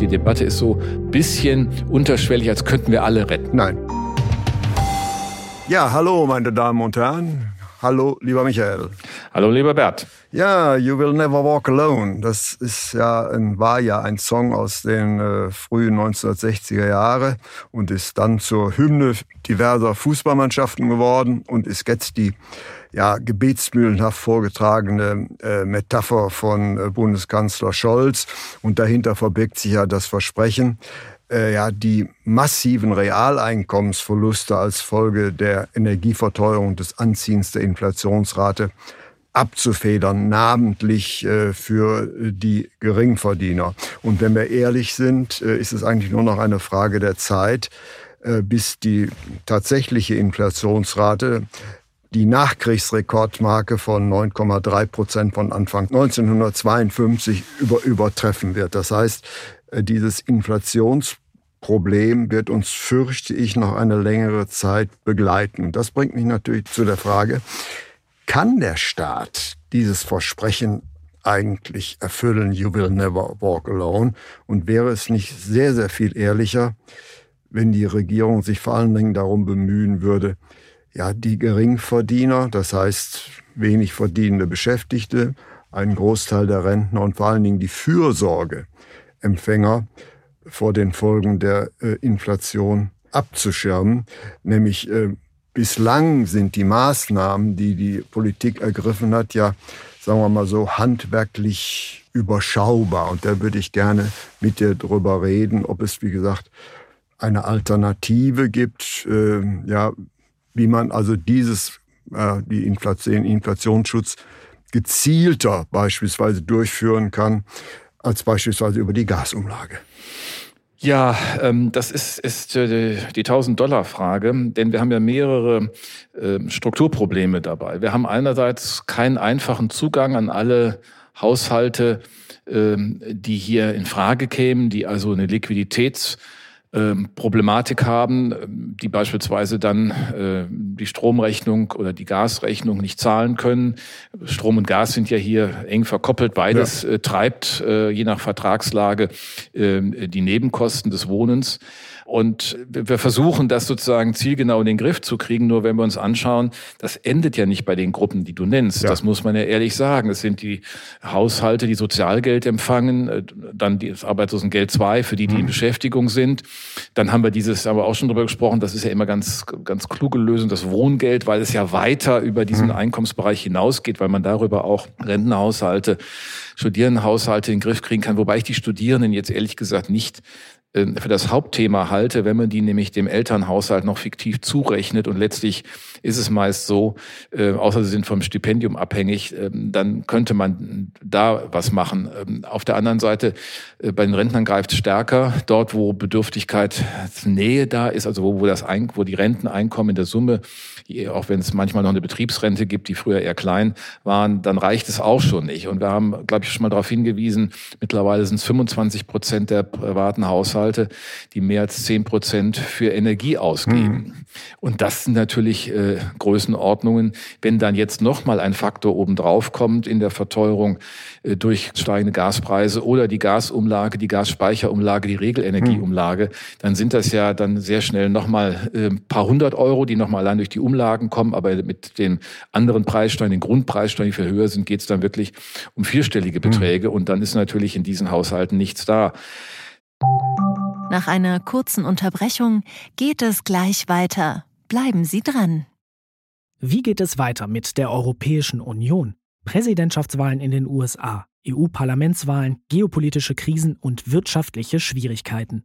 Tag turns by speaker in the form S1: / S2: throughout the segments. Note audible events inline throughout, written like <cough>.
S1: Die Debatte ist so ein bisschen unterschwellig, als könnten wir alle retten.
S2: Nein. Ja, hallo, meine Damen und Herren. Hallo, lieber Michael.
S1: Hallo, lieber Bert.
S2: Ja, You Will Never Walk Alone. Das ist ja ein, war ja ein Song aus den äh, frühen 1960er Jahre und ist dann zur Hymne diverser Fußballmannschaften geworden und ist jetzt die ja, gebetsmühlenhaft vorgetragene äh, Metapher von äh, Bundeskanzler Scholz. Und dahinter verbirgt sich ja das Versprechen, äh, ja, die massiven Realeinkommensverluste als Folge der Energieverteuerung des Anziehens der Inflationsrate abzufedern, namentlich äh, für die Geringverdiener. Und wenn wir ehrlich sind, äh, ist es eigentlich nur noch eine Frage der Zeit, äh, bis die tatsächliche Inflationsrate die Nachkriegsrekordmarke von 9,3 Prozent von Anfang 1952 über, übertreffen wird. Das heißt, äh, dieses Inflationsproblem wird uns, fürchte ich, noch eine längere Zeit begleiten. Das bringt mich natürlich zu der Frage, kann der Staat dieses Versprechen eigentlich erfüllen, you will never walk alone? Und wäre es nicht sehr, sehr viel ehrlicher, wenn die Regierung sich vor allen Dingen darum bemühen würde, ja, die Geringverdiener, das heißt wenig verdienende Beschäftigte, einen Großteil der Rentner und vor allen Dingen die Fürsorgeempfänger vor den Folgen der äh, Inflation abzuschirmen. Nämlich äh, bislang sind die Maßnahmen, die die Politik ergriffen hat, ja, sagen wir mal so, handwerklich überschaubar. Und da würde ich gerne mit dir drüber reden, ob es, wie gesagt, eine Alternative gibt, äh, ja, wie man also dieses, äh, die Inflation, Inflationsschutz gezielter beispielsweise durchführen kann, als beispielsweise über die Gasumlage.
S1: Ja, ähm, das ist, ist äh, die 1000-Dollar-Frage, denn wir haben ja mehrere äh, Strukturprobleme dabei. Wir haben einerseits keinen einfachen Zugang an alle Haushalte, äh, die hier in Frage kämen, die also eine Liquiditäts- ähm, Problematik haben, die beispielsweise dann äh, die Stromrechnung oder die Gasrechnung nicht zahlen können. Strom und Gas sind ja hier eng verkoppelt. Beides ja. äh, treibt äh, je nach Vertragslage äh, die Nebenkosten des Wohnens. Und wir versuchen das sozusagen zielgenau in den Griff zu kriegen. Nur wenn wir uns anschauen, das endet ja nicht bei den Gruppen, die du nennst. Ja. Das muss man ja ehrlich sagen. Es sind die Haushalte, die Sozialgeld empfangen, äh, dann das Arbeitslosengeld 2 für die, die in mhm. Beschäftigung sind. Dann haben wir dieses, haben wir auch schon drüber gesprochen, das ist ja immer ganz, ganz kluge Lösung, das Wohngeld, weil es ja weiter über diesen mhm. Einkommensbereich hinausgeht, weil man darüber auch Rentenhaushalte, Studierendenhaushalte in den Griff kriegen kann. Wobei ich die Studierenden jetzt ehrlich gesagt nicht für das Hauptthema halte, wenn man die nämlich dem Elternhaushalt noch fiktiv zurechnet und letztlich ist es meist so, äh, außer sie sind vom Stipendium abhängig, äh, dann könnte man da was machen. Ähm, auf der anderen Seite, äh, bei den Rentnern greift es stärker, dort wo Bedürftigkeit Nähe da ist, also wo, wo, das Ein wo die Renteneinkommen in der Summe, auch wenn es manchmal noch eine Betriebsrente gibt, die früher eher klein waren, dann reicht es auch schon nicht. Und wir haben, glaube ich, schon mal darauf hingewiesen, mittlerweile sind es 25 Prozent der privaten Haushalte, die mehr als 10 Prozent für Energie ausgeben. Mhm. Und das sind natürlich äh, Größenordnungen. Wenn dann jetzt nochmal ein Faktor obendrauf kommt in der Verteuerung äh, durch steigende Gaspreise oder die Gasumlage, die Gasspeicherumlage, die Regelenergieumlage, dann sind das ja dann sehr schnell nochmal ein äh, paar hundert Euro, die nochmal allein durch die Umlagen kommen. Aber mit den anderen Preissteuern, den Grundpreissteuern, die viel höher sind, geht es dann wirklich um vierstellige Beträge. Und dann ist natürlich in diesen Haushalten nichts da.
S3: Nach einer kurzen Unterbrechung geht es gleich weiter. Bleiben Sie dran.
S4: Wie geht es weiter mit der Europäischen Union? Präsidentschaftswahlen in den USA, EU-Parlamentswahlen, geopolitische Krisen und wirtschaftliche Schwierigkeiten.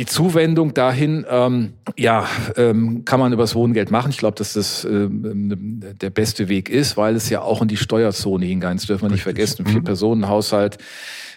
S1: Die Zuwendung dahin, ähm, ja, ähm, kann man übers Wohngeld machen. Ich glaube, dass das ähm, der beste Weg ist, weil es ja auch in die Steuerzone hingeht. Das dürfen wir nicht vergessen. Vier mhm. Personen Haushalt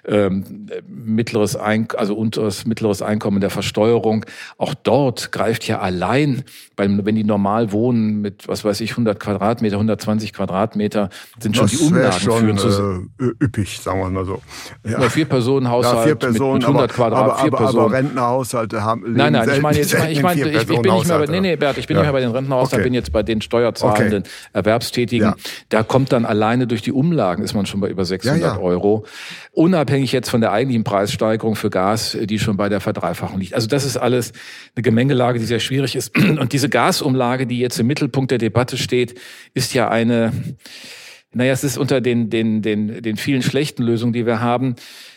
S1: ähm, mittleres Ein also unteres mittleres Einkommen der Versteuerung. Auch dort greift ja allein, beim, wenn die normal wohnen mit, was weiß ich, 100 Quadratmeter, 120 Quadratmeter, sind schon
S2: das
S1: die Umlagen
S2: schon, für äh, üppig, sagen wir mal so.
S1: Ja. Na, vier Personen Haushalt
S2: ja, vier Personen,
S1: mit, mit 100
S2: aber,
S1: Quadrat,
S2: aber,
S1: vier
S2: aber,
S1: Personen.
S2: Aber Rentnerhaushalte haben
S1: Nein, nein, ich meine jetzt, ich, meine, ich, ich, ich bin nicht mehr bei, nee, nee, Bert, ich bin ja. nicht mehr bei den Rentnerhaushalten, okay. bin jetzt bei den steuerzahlenden okay. Erwerbstätigen. Ja. Da kommt dann alleine durch die Umlagen ist man schon bei über 600 Euro. Unabhängig jetzt von der eigentlichen Preissteigerung für Gas, die schon bei der Verdreifachung liegt. Also das ist alles eine Gemengelage, die sehr schwierig ist. <clears throat> Und diese Gasumlage, die jetzt im Mittelpunkt der Debatte steht, ist ja eine, naja, es ist unter den, den, den, den vielen schlechten Lösungen, die wir haben,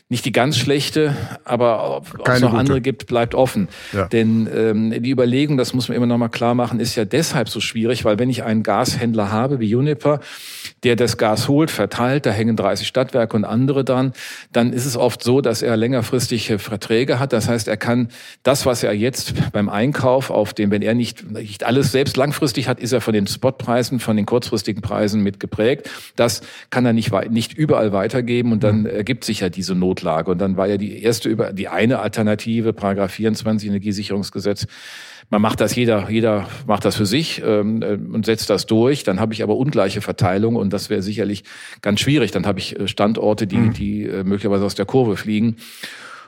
S1: nicht die ganz schlechte, aber ob es noch gute. andere gibt, bleibt offen. Ja. Denn ähm, die Überlegung, das muss man immer noch mal klar machen, ist ja deshalb so schwierig, weil wenn ich einen Gashändler habe wie Uniper, der das Gas holt, verteilt, da hängen 30 Stadtwerke und andere dran, dann ist es oft so, dass er längerfristige Verträge hat. Das heißt, er kann das, was er jetzt beim Einkauf auf dem, wenn er nicht, nicht alles selbst langfristig hat, ist er von den Spotpreisen, von den kurzfristigen Preisen mit geprägt. Das kann er nicht, nicht überall weitergeben und dann ergibt sich ja diese Not Notlage. Und dann war ja die erste über die eine Alternative, Paragraph 24 Energiesicherungsgesetz. Man macht das, jeder, jeder macht das für sich ähm, äh, und setzt das durch. Dann habe ich aber ungleiche Verteilung und das wäre sicherlich ganz schwierig. Dann habe ich äh, Standorte, die, mhm. die äh, möglicherweise aus der Kurve fliegen.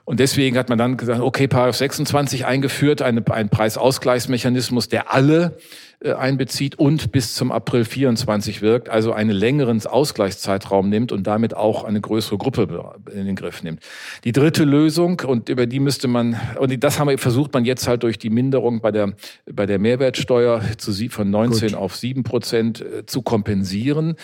S1: Und deswegen hat man dann gesagt, okay, Paragraph 26 eingeführt, eine, ein Preisausgleichsmechanismus, der alle äh, einbezieht und bis zum April 24 wirkt, also einen längeren Ausgleichszeitraum nimmt und damit auch eine größere Gruppe in den Griff nimmt. Die dritte Lösung, und über die müsste man, und das haben wir, versucht man jetzt halt durch die Minderung bei der, bei der Mehrwertsteuer zu, von 19 Gut. auf 7 Prozent äh, zu kompensieren.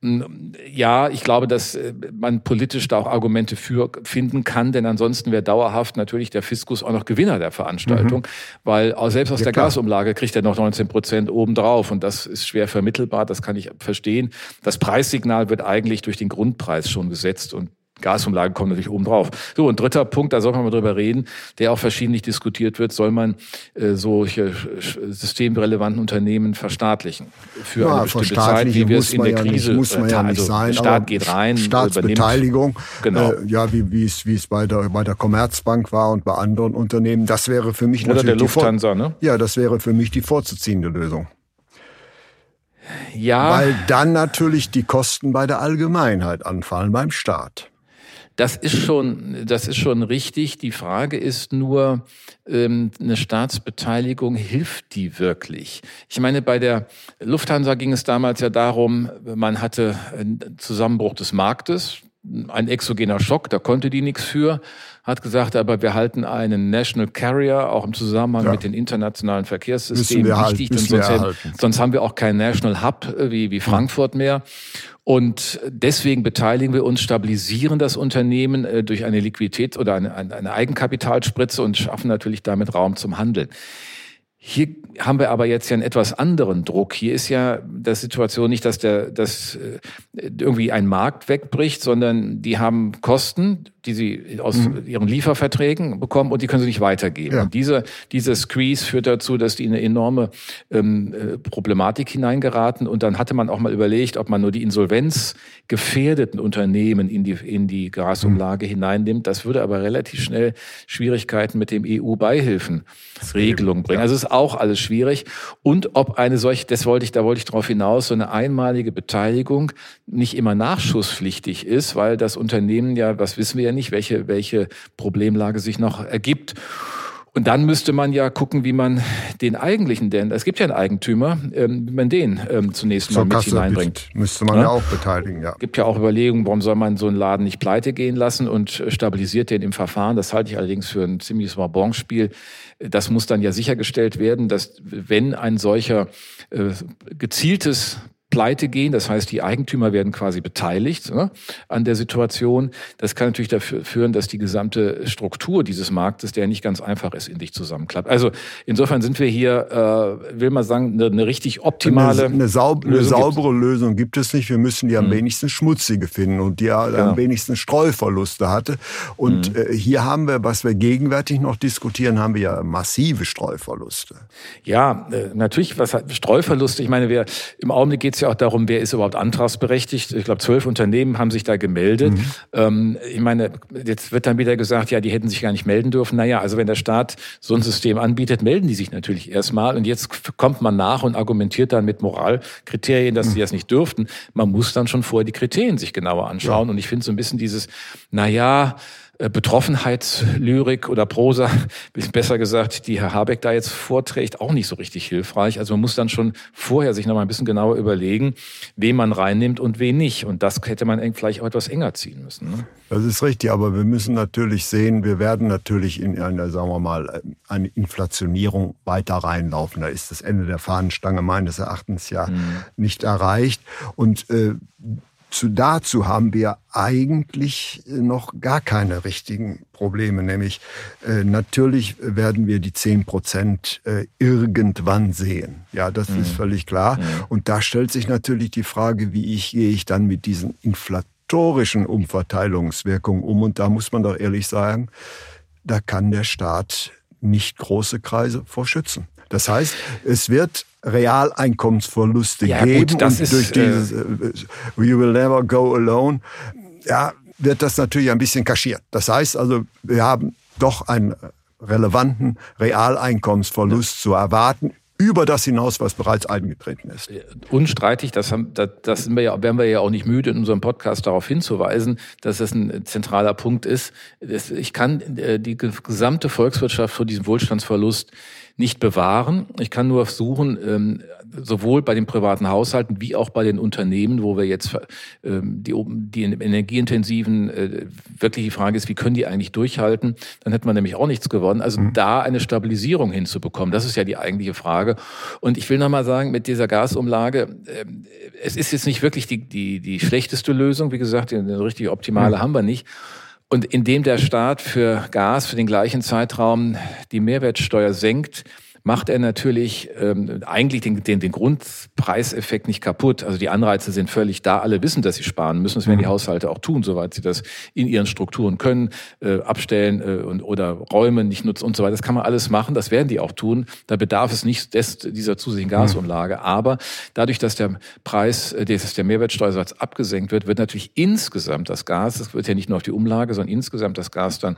S1: Hm, ja, ich glaube, dass äh, man politisch da auch Argumente für finden kann, denn ansonsten wäre dauerhaft natürlich der Fiskus auch noch Gewinner der Veranstaltung, mhm. weil selbst aus ja, der klar. Gasumlage kriegt er noch 19 Prozent Prozent obendrauf. Und das ist schwer vermittelbar, das kann ich verstehen. Das Preissignal wird eigentlich durch den Grundpreis schon gesetzt und Gasumlage kommt natürlich oben drauf. So, und dritter Punkt, da soll man mal drüber reden, der auch verschiedentlich diskutiert wird, soll man äh, solche systemrelevanten Unternehmen verstaatlichen für ja, eine bestimmte Zeit, wie wir es in der ja Krise,
S2: nicht, muss man ja nicht also sein,
S1: Staat geht rein,
S2: Staatsbeteiligung, genau. Äh, ja, wie, wie es, wie es bei der, bei der Commerzbank war und bei anderen Unternehmen, das wäre für mich
S1: Oder
S2: natürlich
S1: der Lufthansa, ne?
S2: Ja, das wäre für mich die vorzuziehende Lösung.
S1: Ja.
S2: Weil dann natürlich die Kosten bei der Allgemeinheit anfallen, beim Staat.
S1: Das ist schon, das ist schon richtig. Die Frage ist nur, ähm, eine Staatsbeteiligung hilft die wirklich? Ich meine, bei der Lufthansa ging es damals ja darum, man hatte einen Zusammenbruch des Marktes, ein exogener Schock, da konnte die nichts für, hat gesagt, aber wir halten einen National Carrier auch im Zusammenhang ja. mit den internationalen Verkehrssystemen wichtig, denn sonst, sonst, haben wir auch keinen National Hub äh, wie, wie Frankfurt mehr. Und deswegen beteiligen wir uns, stabilisieren das Unternehmen äh, durch eine Liquidität oder eine, eine Eigenkapitalspritze und schaffen natürlich damit Raum zum Handeln. Hier haben wir aber jetzt ja einen etwas anderen Druck. Hier ist ja die Situation nicht, dass der, dass äh, irgendwie ein Markt wegbricht, sondern die haben Kosten, die sie aus mhm. ihren Lieferverträgen bekommen und die können sie nicht weitergeben. Ja. Und diese, diese Squeeze führt dazu, dass die in eine enorme ähm, äh, Problematik hineingeraten. Und dann hatte man auch mal überlegt, ob man nur die insolvenzgefährdeten Unternehmen in die, in die Gasumlage mhm. hineinnimmt. Das würde aber relativ schnell Schwierigkeiten mit dem EU-Beihilfenregelung bringen. Ja. Also es ist auch alles schwierig. Und ob eine solche, das wollte ich, da wollte ich darauf hinaus, so eine einmalige Beteiligung nicht immer nachschusspflichtig ist, weil das Unternehmen ja, das wissen wir ja nicht, welche, welche Problemlage sich noch ergibt. Und dann müsste man ja gucken, wie man den eigentlichen, denn es gibt ja einen Eigentümer, ähm, wie man den ähm, zunächst mal mit Kasse hineinbringt.
S2: Müsste man ja? ja auch beteiligen, ja.
S1: Es gibt ja auch Überlegungen, warum soll man so einen Laden nicht pleite gehen lassen und stabilisiert den im Verfahren. Das halte ich allerdings für ein ziemliches Wabonspiel. Das muss dann ja sichergestellt werden, dass wenn ein solcher äh, gezieltes pleite gehen. Das heißt, die Eigentümer werden quasi beteiligt ne, an der Situation. Das kann natürlich dafür führen, dass die gesamte Struktur dieses Marktes, der nicht ganz einfach ist, in dich zusammenklappt. Also insofern sind wir hier, äh, will man sagen, eine, eine richtig optimale
S2: eine, eine, saub eine saubere gibt's. Lösung gibt es nicht. Wir müssen die am hm. wenigsten schmutzige finden und die genau. am wenigsten Streuverluste hatte. Und hm. äh, hier haben wir, was wir gegenwärtig noch diskutieren, haben wir ja massive Streuverluste.
S1: Ja, äh, natürlich, was hat Streuverluste? Ich meine, wir im Augenblick geht es ja auch darum, wer ist überhaupt antragsberechtigt. Ich glaube, zwölf Unternehmen haben sich da gemeldet. Mhm. Ähm, ich meine, jetzt wird dann wieder gesagt, ja, die hätten sich gar nicht melden dürfen. Naja, also wenn der Staat so ein System anbietet, melden die sich natürlich erstmal. Und jetzt kommt man nach und argumentiert dann mit Moralkriterien, dass mhm. sie das nicht dürften. Man muss dann schon vorher die Kriterien sich genauer anschauen. Ja. Und ich finde so ein bisschen dieses, naja, Betroffenheitslyrik oder Prosa, <laughs> besser gesagt, die Herr Habeck da jetzt vorträgt, auch nicht so richtig hilfreich. Also man muss dann schon vorher sich noch mal ein bisschen genauer überlegen, wen man reinnimmt und wen nicht. Und das hätte man vielleicht auch etwas enger ziehen müssen. Ne?
S2: Das ist richtig, aber wir müssen natürlich sehen, wir werden natürlich in einer, sagen wir mal, eine Inflationierung weiter reinlaufen. Da ist das Ende der Fahnenstange meines Erachtens ja mhm. nicht erreicht. Und äh, zu, dazu haben wir eigentlich noch gar keine richtigen Probleme. Nämlich äh, natürlich werden wir die 10 Prozent äh, irgendwann sehen. Ja, das mhm. ist völlig klar. Mhm. Und da stellt sich natürlich die Frage, wie ich, gehe ich dann mit diesen inflatorischen Umverteilungswirkungen um. Und da muss man doch ehrlich sagen, da kann der Staat nicht große Kreise vor schützen. Das heißt, es wird Realeinkommensverluste ja, geben gut,
S1: das und ist,
S2: durch dieses äh, We will never go alone, ja, wird das natürlich ein bisschen kaschiert. Das heißt also, wir haben doch einen relevanten Realeinkommensverlust ja. zu erwarten über das hinaus, was bereits eingetreten ist.
S1: Unstreitig, das, haben, das, das sind wir ja, werden wir ja auch nicht müde, in unserem Podcast darauf hinzuweisen, dass das ein zentraler Punkt ist. Ich kann äh, die gesamte Volkswirtschaft vor diesem Wohlstandsverlust nicht bewahren. Ich kann nur suchen, ähm, sowohl bei den privaten Haushalten wie auch bei den Unternehmen, wo wir jetzt ähm, die, die energieintensiven, äh, wirklich die Frage ist, wie können die eigentlich durchhalten? Dann hätte man nämlich auch nichts gewonnen. Also mhm. da eine Stabilisierung hinzubekommen, das ist ja die eigentliche Frage. Und ich will nochmal sagen, mit dieser Gasumlage, äh, es ist jetzt nicht wirklich die, die, die schlechteste Lösung. Wie gesagt, eine richtig optimale mhm. haben wir nicht. Und indem der Staat für Gas für den gleichen Zeitraum die Mehrwertsteuer senkt, macht er natürlich ähm, eigentlich den, den, den Grundpreiseffekt nicht kaputt. Also die Anreize sind völlig da. Alle wissen, dass sie sparen müssen. Das werden die mhm. Haushalte auch tun, soweit sie das in ihren Strukturen können, äh, abstellen äh, und, oder Räume nicht nutzen und so weiter. Das kann man alles machen. Das werden die auch tun. Da bedarf es nicht des, dieser zusätzlichen mhm. Gasumlage. Aber dadurch, dass der Preis, äh, dass der Mehrwertsteuersatz abgesenkt wird, wird natürlich insgesamt das Gas, das wird ja nicht nur auf die Umlage, sondern insgesamt das Gas dann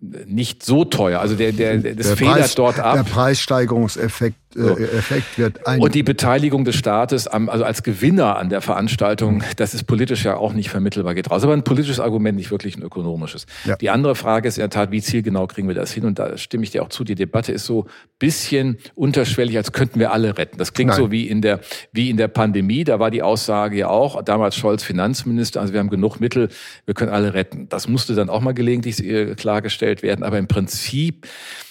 S1: nicht so teuer. Also der, der, das der federt Preis, dort ab.
S2: Der Preissteigerungseffekt so. Äh, Effekt wird
S1: ein. Und die Beteiligung des Staates, am, also als Gewinner an der Veranstaltung, das ist politisch ja auch nicht vermittelbar, geht raus. Aber ein politisches Argument, nicht wirklich ein ökonomisches. Ja. Die andere Frage ist in der Tat, wie zielgenau kriegen wir das hin? Und da stimme ich dir auch zu. Die Debatte ist so bisschen unterschwellig, als könnten wir alle retten. Das klingt Nein. so wie in der, wie in der Pandemie. Da war die Aussage ja auch, damals Scholz Finanzminister, also wir haben genug Mittel, wir können alle retten. Das musste dann auch mal gelegentlich äh, klargestellt werden. Aber im Prinzip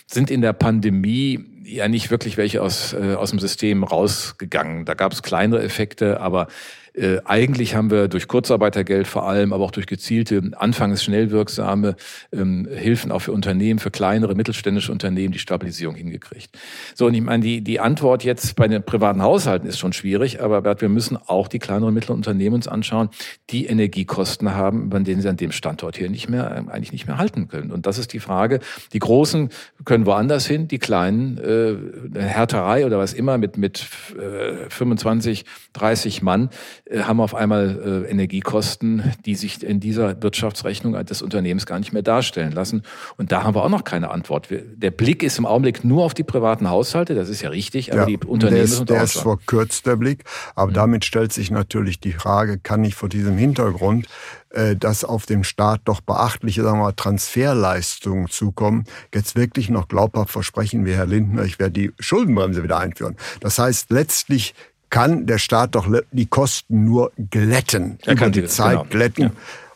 S1: sind in der Pandemie ja nicht wirklich welche aus, äh, aus dem System rausgegangen. Da gab es kleinere Effekte, aber äh, eigentlich haben wir durch Kurzarbeitergeld vor allem, aber auch durch gezielte, anfangs schnell wirksame ähm, Hilfen auch für Unternehmen, für kleinere, mittelständische Unternehmen die Stabilisierung hingekriegt. So, und ich meine, die, die Antwort jetzt bei den privaten Haushalten ist schon schwierig, aber Bert, wir müssen auch die kleineren und mittleren Unternehmen uns anschauen, die Energiekosten haben, bei denen sie an dem Standort hier nicht mehr, eigentlich nicht mehr halten können. Und das ist die Frage. Die Großen können woanders hin, die Kleinen, äh, Härterei oder was immer mit, mit äh, 25, 30 Mann, äh, haben auf einmal äh, Energiekosten, die sich in dieser Wirtschaftsrechnung des Unternehmens gar nicht mehr darstellen lassen. Und da haben wir auch noch keine Antwort. Der Blick ist im Augenblick nur auf die privaten Haushalte, das ist ja richtig, aber ja, die Unternehmen der
S2: ist, der ist verkürzt, der Blick. Aber mhm. damit stellt sich natürlich die Frage, kann ich vor diesem Hintergrund äh, dass auf den Staat doch beachtliche sagen wir mal, Transferleistungen zukommen, jetzt wirklich noch glaubhaft versprechen wie Herr Lindner, ich werde die Schuldenbremse wieder einführen. Das heißt, letztlich kann der Staat doch die Kosten nur glätten, er über die das, Zeit genau. glätten. Ja.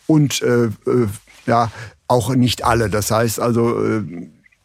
S2: Und äh, äh, ja, auch nicht alle. Das heißt also, äh,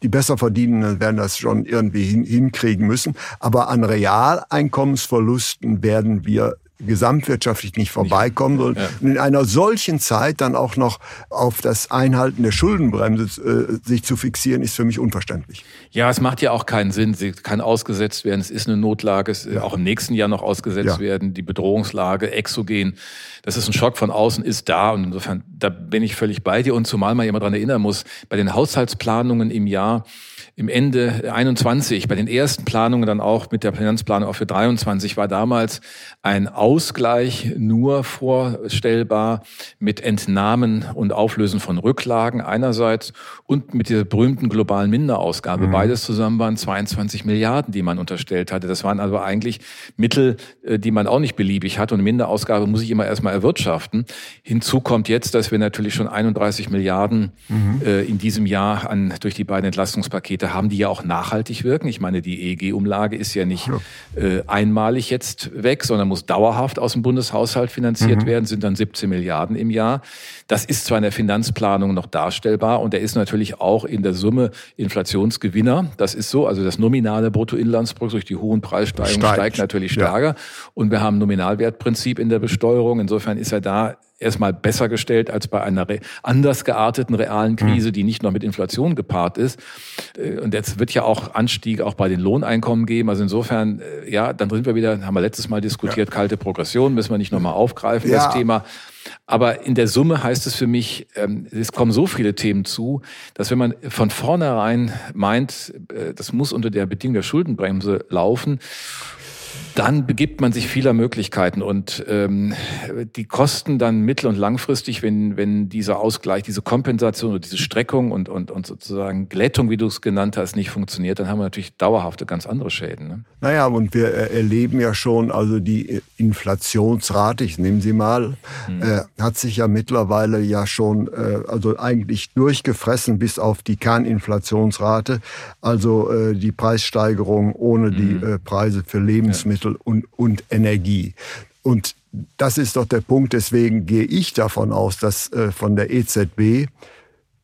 S2: die Besserverdienenden werden das schon irgendwie hin, hinkriegen müssen. Aber an Realeinkommensverlusten werden wir gesamtwirtschaftlich nicht vorbeikommen soll. Ja. Und in einer solchen Zeit dann auch noch auf das Einhalten der Schuldenbremse äh, sich zu fixieren, ist für mich unverständlich.
S1: Ja, es macht ja auch keinen Sinn. Sie kann ausgesetzt werden. Es ist eine Notlage. Es ja. auch im nächsten Jahr noch ausgesetzt ja. werden. Die Bedrohungslage, exogen. Das ist ein Schock von außen, ist da. Und insofern, da bin ich völlig bei dir. Und zumal man immer dran erinnern muss, bei den Haushaltsplanungen im Jahr, im Ende 21, bei den ersten Planungen dann auch mit der Finanzplanung auch für 23 war damals ein Ausgleich nur vorstellbar mit Entnahmen und Auflösen von Rücklagen einerseits und mit dieser berühmten globalen Minderausgabe. Mhm. Beides zusammen waren 22 Milliarden, die man unterstellt hatte. Das waren also eigentlich Mittel, äh, die man auch nicht beliebig hat und Minderausgabe muss ich immer erstmal erwirtschaften. Hinzu kommt jetzt, dass wir natürlich schon 31 Milliarden mhm. Äh, in diesem Jahr an, durch die beiden Entlastungspakete Projekte haben, die ja auch nachhaltig wirken. Ich meine, die EEG-Umlage ist ja nicht äh, einmalig jetzt weg, sondern muss dauerhaft aus dem Bundeshaushalt finanziert mhm. werden, sind dann 17 Milliarden im Jahr. Das ist zwar in der Finanzplanung noch darstellbar und der ist natürlich auch in der Summe Inflationsgewinner. Das ist so, also das nominale Bruttoinlandsprodukt durch die hohen Preissteigerungen steigt, steigt natürlich stärker. Ja. Und wir haben Nominalwertprinzip in der Besteuerung. Insofern ist er da erstmal besser gestellt als bei einer anders gearteten realen Krise, hm. die nicht noch mit Inflation gepaart ist. Äh, und jetzt wird ja auch Anstieg auch bei den Lohneinkommen geben. Also insofern, äh, ja, dann sind wir wieder, haben wir letztes Mal diskutiert, ja. kalte Progression, müssen wir nicht nochmal aufgreifen, ja. das Thema. Aber in der Summe heißt es für mich, ähm, es kommen so viele Themen zu, dass wenn man von vornherein meint, äh, das muss unter der Bedingung der Schuldenbremse laufen, dann begibt man sich vieler Möglichkeiten und ähm, die Kosten dann mittel- und langfristig, wenn, wenn dieser Ausgleich, diese Kompensation oder diese Streckung und, und, und sozusagen Glättung, wie du es genannt hast, nicht funktioniert, dann haben wir natürlich dauerhafte ganz andere Schäden. Ne?
S2: Naja, und wir erleben ja schon, also die Inflationsrate, ich nehme sie mal, hm. äh, hat sich ja mittlerweile ja schon, äh, also eigentlich durchgefressen bis auf die Kerninflationsrate, also äh, die Preissteigerung ohne hm. die äh, Preise für Lebensmittel. Ja Lebensmittel und, und Energie. Und das ist doch der Punkt, deswegen gehe ich davon aus, dass äh, von der EZB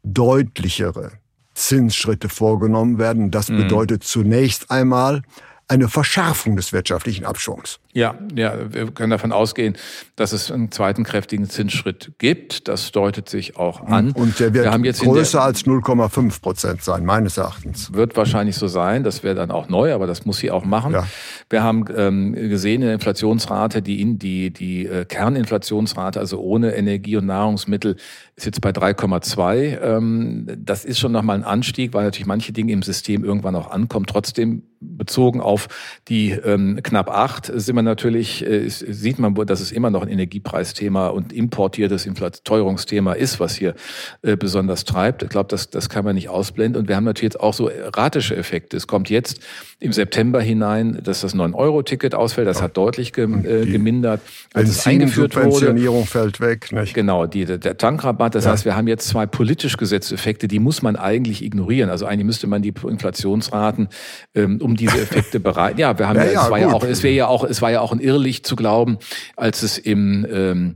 S2: deutlichere Zinsschritte vorgenommen werden. Das mhm. bedeutet zunächst einmal eine Verschärfung des wirtschaftlichen Abschwungs.
S1: Ja, ja, wir können davon ausgehen, dass es einen zweiten kräftigen Zinsschritt gibt. Das deutet sich auch an.
S2: Und der wird wir größer der, als 0,5 Prozent sein, meines Erachtens.
S1: Wird wahrscheinlich so sein. Das wäre dann auch neu, aber das muss sie auch machen. Ja. Wir haben ähm, gesehen in der Inflationsrate, die, die, die äh, Kerninflationsrate, also ohne Energie und Nahrungsmittel, ist jetzt bei 3,2. Ähm, das ist schon nochmal ein Anstieg, weil natürlich manche Dinge im System irgendwann auch ankommen. Trotzdem bezogen auf die ähm, knapp acht sind wir natürlich, äh, sieht man, dass es immer noch ein Energiepreisthema und importiertes Teuerungsthema ist, was hier äh, besonders treibt. Ich glaube, das, das kann man nicht ausblenden. Und wir haben natürlich jetzt auch so erratische Effekte. Es kommt jetzt im September hinein, dass das 9-Euro-Ticket ausfällt. Das hat deutlich gem, äh, gemindert.
S2: Als es eingeführt wurde. Subventionierung fällt weg.
S1: Nicht? Genau, die, der Tankrabatt. Das ja. heißt, wir haben jetzt zwei politisch gesetzte Effekte, die muss man eigentlich ignorieren. Also eigentlich müsste man die Inflationsraten ähm, um diese Effekte bereiten. Ja, wir haben ja, ja, es war ja auch, es wäre ja auch, es war ja auch ein Irrlicht zu glauben, als es im ähm,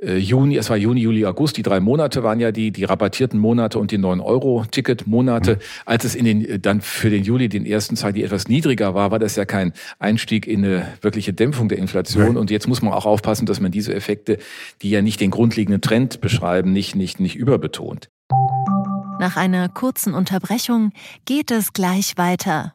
S1: äh, Juni, es war Juni, Juli, August, die drei Monate waren ja die, die rabattierten Monate und die 9-Euro-Ticket-Monate. Mhm. Als es in den, äh, dann für den Juli, den ersten Teil, die etwas niedriger war, war das ja kein Einstieg in eine wirkliche Dämpfung der Inflation. Mhm. Und jetzt muss man auch aufpassen, dass man diese Effekte, die ja nicht den grundlegenden Trend beschreiben, nicht, nicht, nicht überbetont.
S5: Nach einer kurzen Unterbrechung geht es gleich weiter.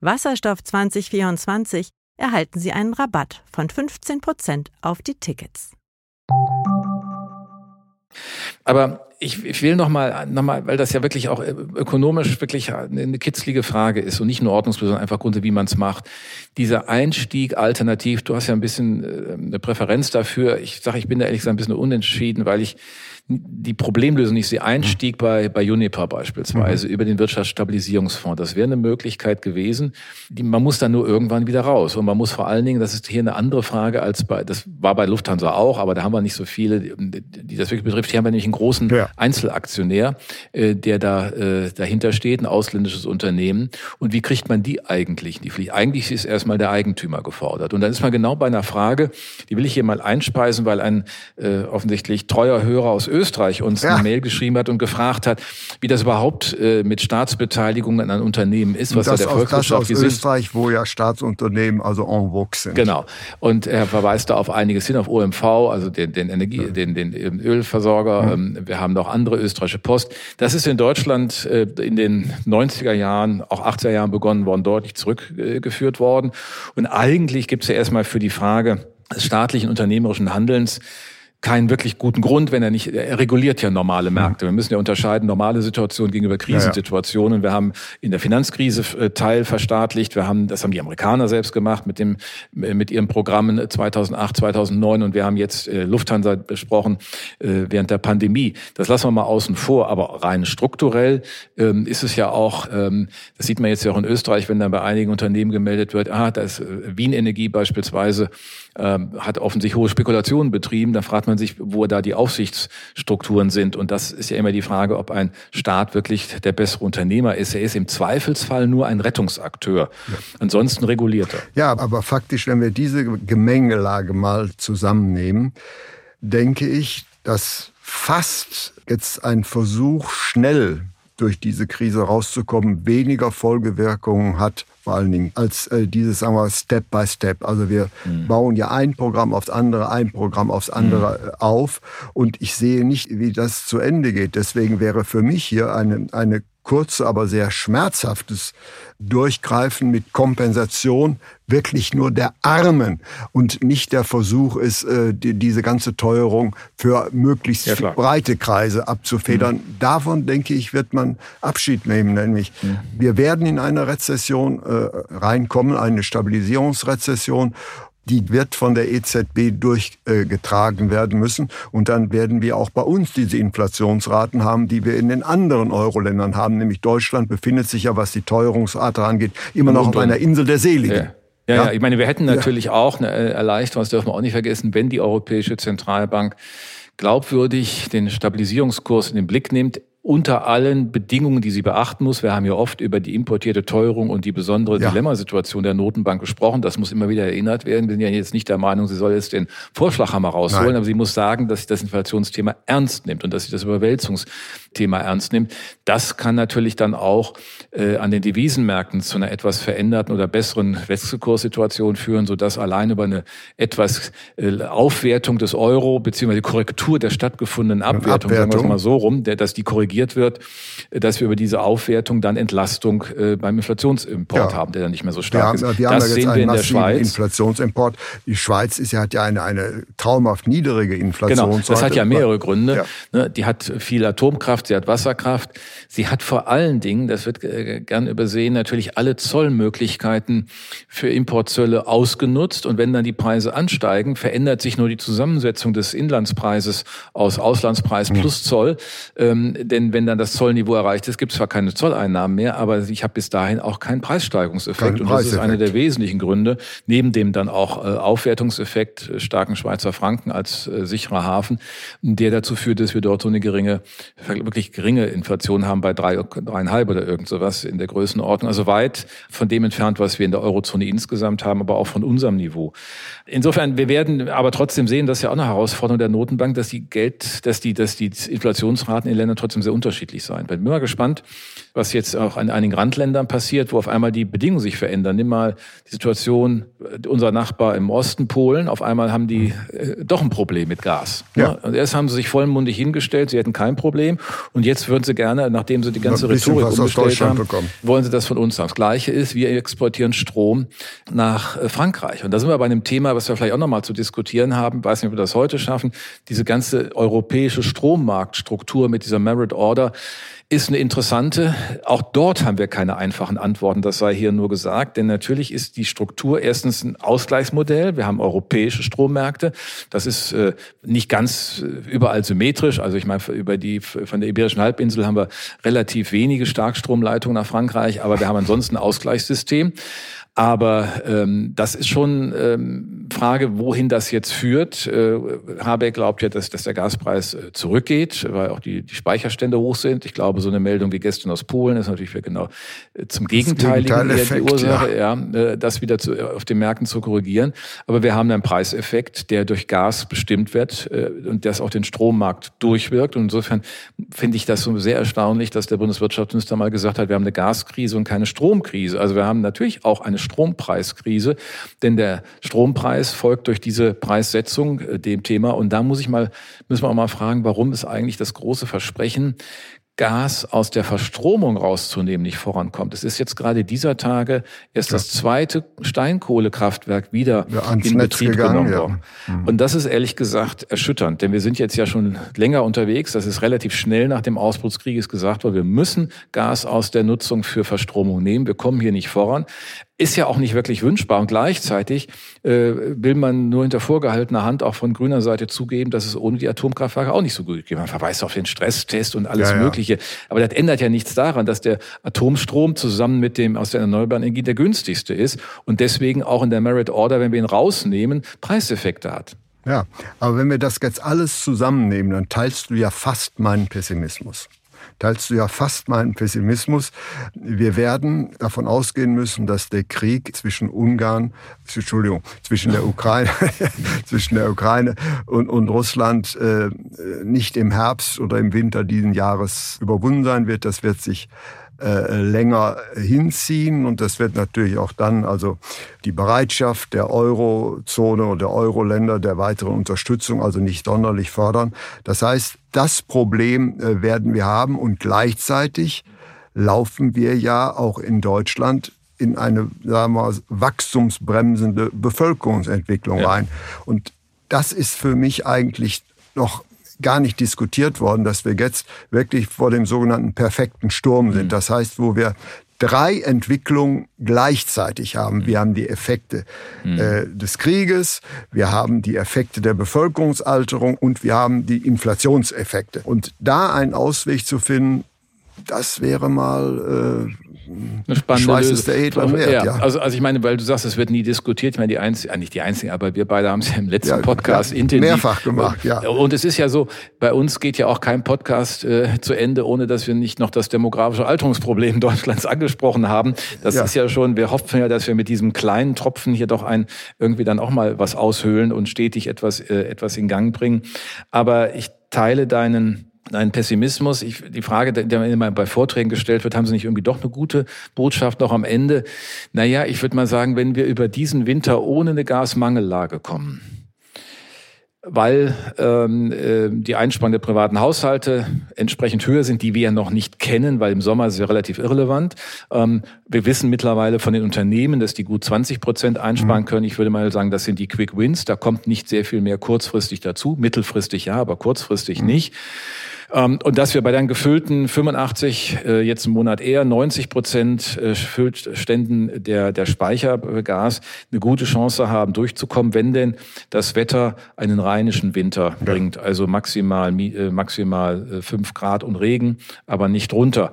S3: Wasserstoff 2024 erhalten Sie einen Rabatt von 15% auf die Tickets.
S1: Aber ich, ich will noch mal, noch mal, weil das ja wirklich auch ökonomisch wirklich eine kitzlige Frage ist und nicht nur ordnungslos, sondern einfach Gründe, wie man es macht. Dieser Einstieg alternativ, du hast ja ein bisschen äh, eine Präferenz dafür. Ich sage, ich bin da ehrlich gesagt ein bisschen unentschieden, weil ich die Problemlösung, ich sehe Einstieg bei, bei Juniper beispielsweise mhm. über den Wirtschaftsstabilisierungsfonds. Das wäre eine Möglichkeit gewesen. Die, man muss dann nur irgendwann wieder raus. Und man muss vor allen Dingen, das ist hier eine andere Frage als bei, das war bei Lufthansa auch, aber da haben wir nicht so viele, die das wirklich betrifft. Hier haben wir nämlich einen großen ja. Einzelaktionär, äh, der da äh, dahinter steht, ein ausländisches Unternehmen. Und wie kriegt man die eigentlich die Pflicht? Eigentlich ist erstmal der Eigentümer gefordert. Und dann ist man genau bei einer Frage, die will ich hier mal einspeisen, weil ein äh, offensichtlich treuer Hörer aus Österreich uns ja. eine Mail geschrieben hat und gefragt hat, wie das überhaupt äh, mit Staatsbeteiligungen an Unternehmen ist,
S2: was das da der Volkswirtschaft ist. Österreich, wo ja Staatsunternehmen also en vogue sind.
S1: Genau. Und er verweist da auf einiges hin, auf OMV, also den, den Energie, ja. den, den Ölversorger. Mhm. Wir haben noch andere österreichische Post. Das ist in Deutschland äh, in den 90er Jahren, auch 80er Jahren begonnen worden, deutlich zurückgeführt worden. Und eigentlich gibt es ja erstmal für die Frage des staatlichen unternehmerischen Handelns keinen wirklich guten Grund, wenn er nicht, er reguliert ja normale mhm. Märkte. Wir müssen ja unterscheiden, normale Situationen gegenüber Krisensituationen. Wir haben in der Finanzkrise äh, Teil verstaatlicht. Wir haben, das haben die Amerikaner selbst gemacht mit dem, äh, mit ihren Programmen 2008, 2009 und wir haben jetzt äh, Lufthansa besprochen während der Pandemie. Das lassen wir mal außen vor, aber rein strukturell ähm, ist es ja auch, ähm, das sieht man jetzt ja auch in Österreich, wenn dann bei einigen Unternehmen gemeldet wird, ah, da ist Wien Energie beispielsweise ähm, hat offensichtlich hohe Spekulationen betrieben. Da fragt man sich, wo da die Aufsichtsstrukturen sind. Und das ist ja immer die Frage, ob ein Staat wirklich der bessere Unternehmer ist. Er ist im Zweifelsfall nur ein Rettungsakteur. Ja. Ansonsten reguliert er.
S2: Ja, aber faktisch, wenn wir diese Gemengelage mal zusammennehmen, denke ich, dass fast jetzt ein Versuch, schnell durch diese Krise rauszukommen, weniger Folgewirkungen hat, vor allen Dingen, als äh, dieses, sagen wir, Step by Step. Also wir mhm. bauen ja ein Programm aufs andere, ein Programm aufs andere mhm. auf und ich sehe nicht, wie das zu Ende geht. Deswegen wäre für mich hier eine, eine kurze, aber sehr schmerzhaftes Durchgreifen mit Kompensation wirklich nur der Armen und nicht der Versuch ist, äh, diese ganze Teuerung für möglichst ja, breite Kreise abzufedern. Mhm. Davon, denke ich, wird man Abschied nehmen. Nämlich, mhm. wir werden in eine Rezession äh, reinkommen, eine Stabilisierungsrezession die wird von der EZB durchgetragen werden müssen. Und dann werden wir auch bei uns diese Inflationsraten haben, die wir in den anderen Euro-Ländern haben. Nämlich Deutschland befindet sich ja, was die Teuerungsrate angeht, immer noch auf einer Insel der Seligen.
S1: Ja. Ja, ja, ich meine, wir hätten natürlich ja. auch eine Erleichterung, das dürfen wir auch nicht vergessen, wenn die Europäische Zentralbank glaubwürdig den Stabilisierungskurs in den Blick nimmt, unter allen Bedingungen, die sie beachten muss. Wir haben ja oft über die importierte Teuerung und die besondere ja. Dilemmasituation der Notenbank gesprochen. Das muss immer wieder erinnert werden. Wir sind ja jetzt nicht der Meinung, sie soll jetzt den Vorschlaghammer rausholen, Nein. aber sie muss sagen, dass sie das Inflationsthema ernst nimmt und dass sie das Überwälzungsthema ernst nimmt. Das kann natürlich dann auch äh, an den Devisenmärkten zu einer etwas veränderten oder besseren Wechselkurssituation führen, sodass allein über eine etwas äh, Aufwertung des Euro beziehungsweise Korrektur der stattgefundenen Abwertung, Abwertung. sagen wir es mal so rum, der, dass die korrigiert korrigiert wird, dass wir über diese Aufwertung dann Entlastung äh, beim Inflationsimport ja. haben, der dann nicht mehr so stark
S2: wir
S1: haben, ist.
S2: Wir das haben sehen wir in der Schweiz. Inflationsimport. Die Schweiz ist, hat ja eine, eine traumhaft niedrige Inflation.
S1: Genau, das hat ja mehrere Gründe. Ja. Ne, die hat viel Atomkraft, sie hat Wasserkraft. Sie hat vor allen Dingen, das wird äh, gern übersehen, natürlich alle Zollmöglichkeiten für Importzölle ausgenutzt. Und wenn dann die Preise ansteigen, verändert sich nur die Zusammensetzung des Inlandspreises aus Auslandspreis hm. plus Zoll. Ähm, denn denn wenn dann das Zollniveau erreicht ist, gibt es zwar keine Zolleinnahmen mehr, aber ich habe bis dahin auch keinen Preissteigerungseffekt. Kein und das ist einer der wesentlichen Gründe, neben dem dann auch äh, Aufwertungseffekt äh, starken Schweizer Franken als äh, sicherer Hafen, der dazu führt, dass wir dort so eine geringe, wirklich geringe Inflation haben bei drei, dreieinhalb oder irgend sowas in der Größenordnung. Also weit von dem entfernt, was wir in der Eurozone insgesamt haben, aber auch von unserem Niveau. Insofern, wir werden aber trotzdem sehen, das ist ja auch eine Herausforderung der Notenbank, dass die Geld, dass die, dass die Inflationsraten in Ländern trotzdem sehr unterschiedlich sein. Bin mal gespannt, was jetzt auch in einigen Randländern passiert, wo auf einmal die Bedingungen sich verändern. Nimm mal die Situation äh, unser Nachbar im Osten Polen. Auf einmal haben die äh, doch ein Problem mit Gas. Ja. Ne? Und erst haben sie sich vollmundig hingestellt, sie hätten kein Problem. Und jetzt würden sie gerne, nachdem sie die ganze Rhetorik umgestellt haben, bekommen. wollen sie das von uns haben. Das Gleiche ist, wir exportieren Strom nach äh, Frankreich. Und da sind wir bei einem Thema, was wir vielleicht auch nochmal zu diskutieren haben. Ich weiß nicht, ob wir das heute schaffen. Diese ganze europäische Strommarktstruktur mit dieser Merit Order ist eine interessante. Auch dort haben wir keine einfachen Antworten, das sei hier nur gesagt. Denn natürlich ist die Struktur erstens ein Ausgleichsmodell. Wir haben europäische Strommärkte. Das ist äh, nicht ganz äh, überall symmetrisch. Also ich meine, über die, von der Iberischen Halbinsel haben wir relativ wenige Starkstromleitungen nach Frankreich, aber wir haben ansonsten ein Ausgleichssystem. Aber ähm, das ist schon ähm, Frage, wohin das jetzt führt. Äh, Habeck glaubt ja, dass, dass der Gaspreis äh, zurückgeht, weil auch die, die Speicherstände hoch sind. Ich glaube, so eine Meldung wie gestern aus Polen ist natürlich genau äh, zum Gegenteiligen die Ursache, ja. ja das wieder zu, auf den Märkten zu korrigieren. Aber wir haben einen Preiseffekt, der durch Gas bestimmt wird und das auch den Strommarkt durchwirkt. Und insofern finde ich das so sehr erstaunlich, dass der Bundeswirtschaftsminister mal gesagt hat, wir haben eine Gaskrise und keine Stromkrise. Also wir haben natürlich auch eine Strompreiskrise, denn der Strompreis folgt durch diese Preissetzung äh, dem Thema. Und da muss ich mal, müssen wir auch mal fragen, warum ist eigentlich das große Versprechen Gas aus der Verstromung rauszunehmen, nicht vorankommt. Es ist jetzt gerade dieser Tage erst ja. das zweite Steinkohlekraftwerk wieder ja, in Netz Betrieb gegangen, genommen worden. Ja. Mhm. Und das ist ehrlich gesagt erschütternd, denn wir sind jetzt ja schon länger unterwegs. Das ist relativ schnell nach dem Ausbruch des Krieges gesagt worden. Wir müssen Gas aus der Nutzung für Verstromung nehmen. Wir kommen hier nicht voran ist ja auch nicht wirklich wünschbar. Und gleichzeitig äh, will man nur hinter vorgehaltener Hand auch von grüner Seite zugeben, dass es ohne die Atomkraftwerke auch nicht so gut geht. Man verweist auf den Stresstest und alles ja, Mögliche. Aber das ändert ja nichts daran, dass der Atomstrom zusammen mit dem aus der erneuerbaren Energie der günstigste ist und deswegen auch in der Merit Order, wenn wir ihn rausnehmen, Preiseffekte hat.
S2: Ja, aber wenn wir das jetzt alles zusammennehmen, dann teilst du ja fast meinen Pessimismus teilst du ja fast meinen Pessimismus. Wir werden davon ausgehen müssen, dass der Krieg zwischen Ungarn, Entschuldigung, zwischen der Ukraine, <laughs> zwischen der Ukraine und, und Russland äh, nicht im Herbst oder im Winter diesen Jahres überwunden sein wird. Das wird sich äh, länger hinziehen und das wird natürlich auch dann also die Bereitschaft der Eurozone oder der Euro-Länder der weiteren Unterstützung also nicht sonderlich fördern. Das heißt, das Problem äh, werden wir haben und gleichzeitig laufen wir ja auch in Deutschland in eine sagen wir mal, wachstumsbremsende Bevölkerungsentwicklung ja. rein. Und das ist für mich eigentlich noch gar nicht diskutiert worden, dass wir jetzt wirklich vor dem sogenannten perfekten Sturm sind. Mhm. Das heißt, wo wir drei Entwicklungen gleichzeitig haben. Wir haben die Effekte mhm. äh, des Krieges, wir haben die Effekte der Bevölkerungsalterung und wir haben die Inflationseffekte. Und da einen Ausweg zu finden, das wäre mal äh,
S1: eine spannende Schweiß ist der edlen Wert, ja. ja. Also, also ich meine, weil du sagst, es wird nie diskutiert. Ich meine, die einzigen, nicht die einzigen, aber wir beide haben es ja im letzten ja, Podcast ja, intensiv
S2: mehrfach gemacht. Ja.
S1: Und es ist ja so, bei uns geht ja auch kein Podcast äh, zu Ende, ohne dass wir nicht noch das demografische Alterungsproblem <laughs> Deutschlands angesprochen haben. Das ist ja schon. Wir hoffen ja, dass wir mit diesem kleinen Tropfen hier doch ein irgendwie dann auch mal was aushöhlen und stetig etwas äh, etwas in Gang bringen. Aber ich teile deinen ein Pessimismus. Ich, die Frage, die immer bei Vorträgen gestellt wird, haben Sie nicht irgendwie doch eine gute Botschaft noch am Ende? Naja, ich würde mal sagen, wenn wir über diesen Winter ohne eine Gasmangellage kommen, weil ähm, äh, die Einsparungen der privaten Haushalte entsprechend höher sind, die wir ja noch nicht kennen, weil im Sommer ist es ja relativ irrelevant. Ähm, wir wissen mittlerweile von den Unternehmen, dass die gut 20 Prozent einsparen mhm. können. Ich würde mal sagen, das sind die Quick Wins. Da kommt nicht sehr viel mehr kurzfristig dazu. Mittelfristig ja, aber kurzfristig mhm. nicht. Ähm, und dass wir bei den gefüllten 85, äh, jetzt im Monat eher 90 Prozent äh, Füllständen der, der Speichergas eine gute Chance haben, durchzukommen, wenn denn das Wetter einen rheinischen Winter bringt. Also maximal, äh, maximal fünf Grad und Regen, aber nicht runter.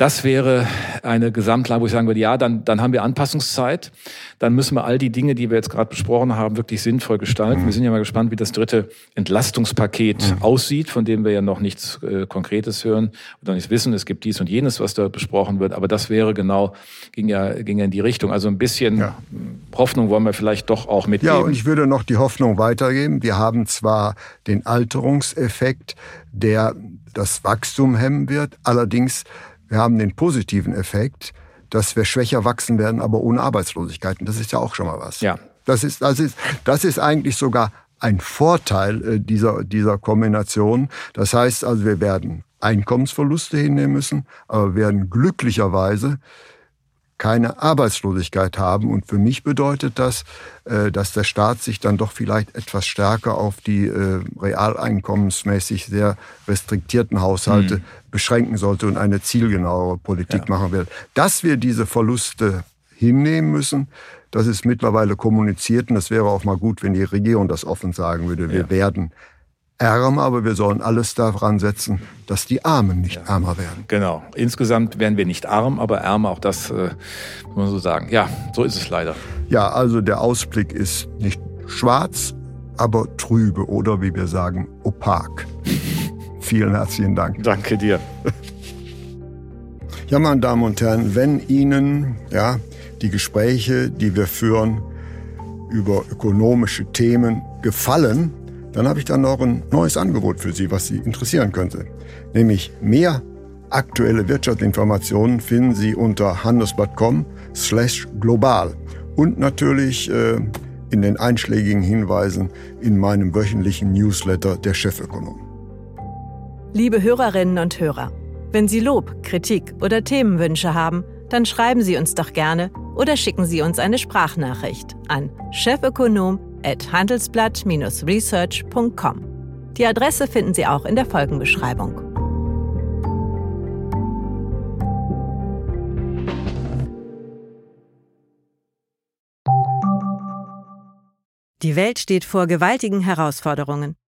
S1: Das wäre eine Gesamtlage, wo ich sagen würde, ja, dann, dann haben wir Anpassungszeit. Dann müssen wir all die Dinge, die wir jetzt gerade besprochen haben, wirklich sinnvoll gestalten. Mhm. Wir sind ja mal gespannt, wie das dritte Entlastungspaket mhm. aussieht, von dem wir ja noch nichts äh, Konkretes hören oder nichts wissen. Es gibt dies und jenes, was da besprochen wird. Aber das wäre genau, ging ja, ging ja in die Richtung. Also ein bisschen ja. Hoffnung wollen wir vielleicht doch auch mitgeben.
S2: Ja, und ich würde noch die Hoffnung weitergeben. Wir haben zwar den Alterungseffekt, der das Wachstum hemmen wird. Allerdings wir haben den positiven Effekt, dass wir schwächer wachsen werden, aber ohne Arbeitslosigkeit. Und das ist ja auch schon mal was.
S1: Ja.
S2: Das ist, das ist, das ist eigentlich sogar ein Vorteil äh, dieser, dieser Kombination. Das heißt also, wir werden Einkommensverluste hinnehmen müssen, aber werden glücklicherweise keine Arbeitslosigkeit haben. Und für mich bedeutet das, äh, dass der Staat sich dann doch vielleicht etwas stärker auf die äh, realeinkommensmäßig sehr restriktierten Haushalte mhm. Beschränken sollte und eine zielgenauere Politik ja. machen wird. Dass wir diese Verluste hinnehmen müssen, das ist mittlerweile kommuniziert und das wäre auch mal gut, wenn die Regierung das offen sagen würde. Wir ja. werden arm, aber wir sollen alles daran setzen, dass die Armen nicht ja. ärmer werden.
S1: Genau. Insgesamt werden wir nicht arm, aber ärmer, auch das äh, muss man so sagen. Ja, so ist es leider.
S2: Ja, also der Ausblick ist nicht schwarz, aber trübe oder wie wir sagen, opak. <laughs> Vielen herzlichen Dank.
S1: Danke dir.
S2: Ja, meine Damen und Herren, wenn Ihnen ja, die Gespräche, die wir führen über ökonomische Themen gefallen, dann habe ich dann noch ein neues Angebot für Sie, was Sie interessieren könnte. Nämlich mehr aktuelle Wirtschaftsinformationen finden Sie unter handelsblatt.com slash global und natürlich äh, in den einschlägigen Hinweisen in meinem wöchentlichen Newsletter der Chefökonom.
S3: Liebe Hörerinnen und Hörer, wenn Sie Lob, Kritik oder Themenwünsche haben, dann schreiben Sie uns doch gerne oder schicken Sie uns eine Sprachnachricht an chefökonom@handelsblatt-research.com. Die Adresse finden Sie auch in der Folgenbeschreibung. Die Welt steht vor gewaltigen Herausforderungen.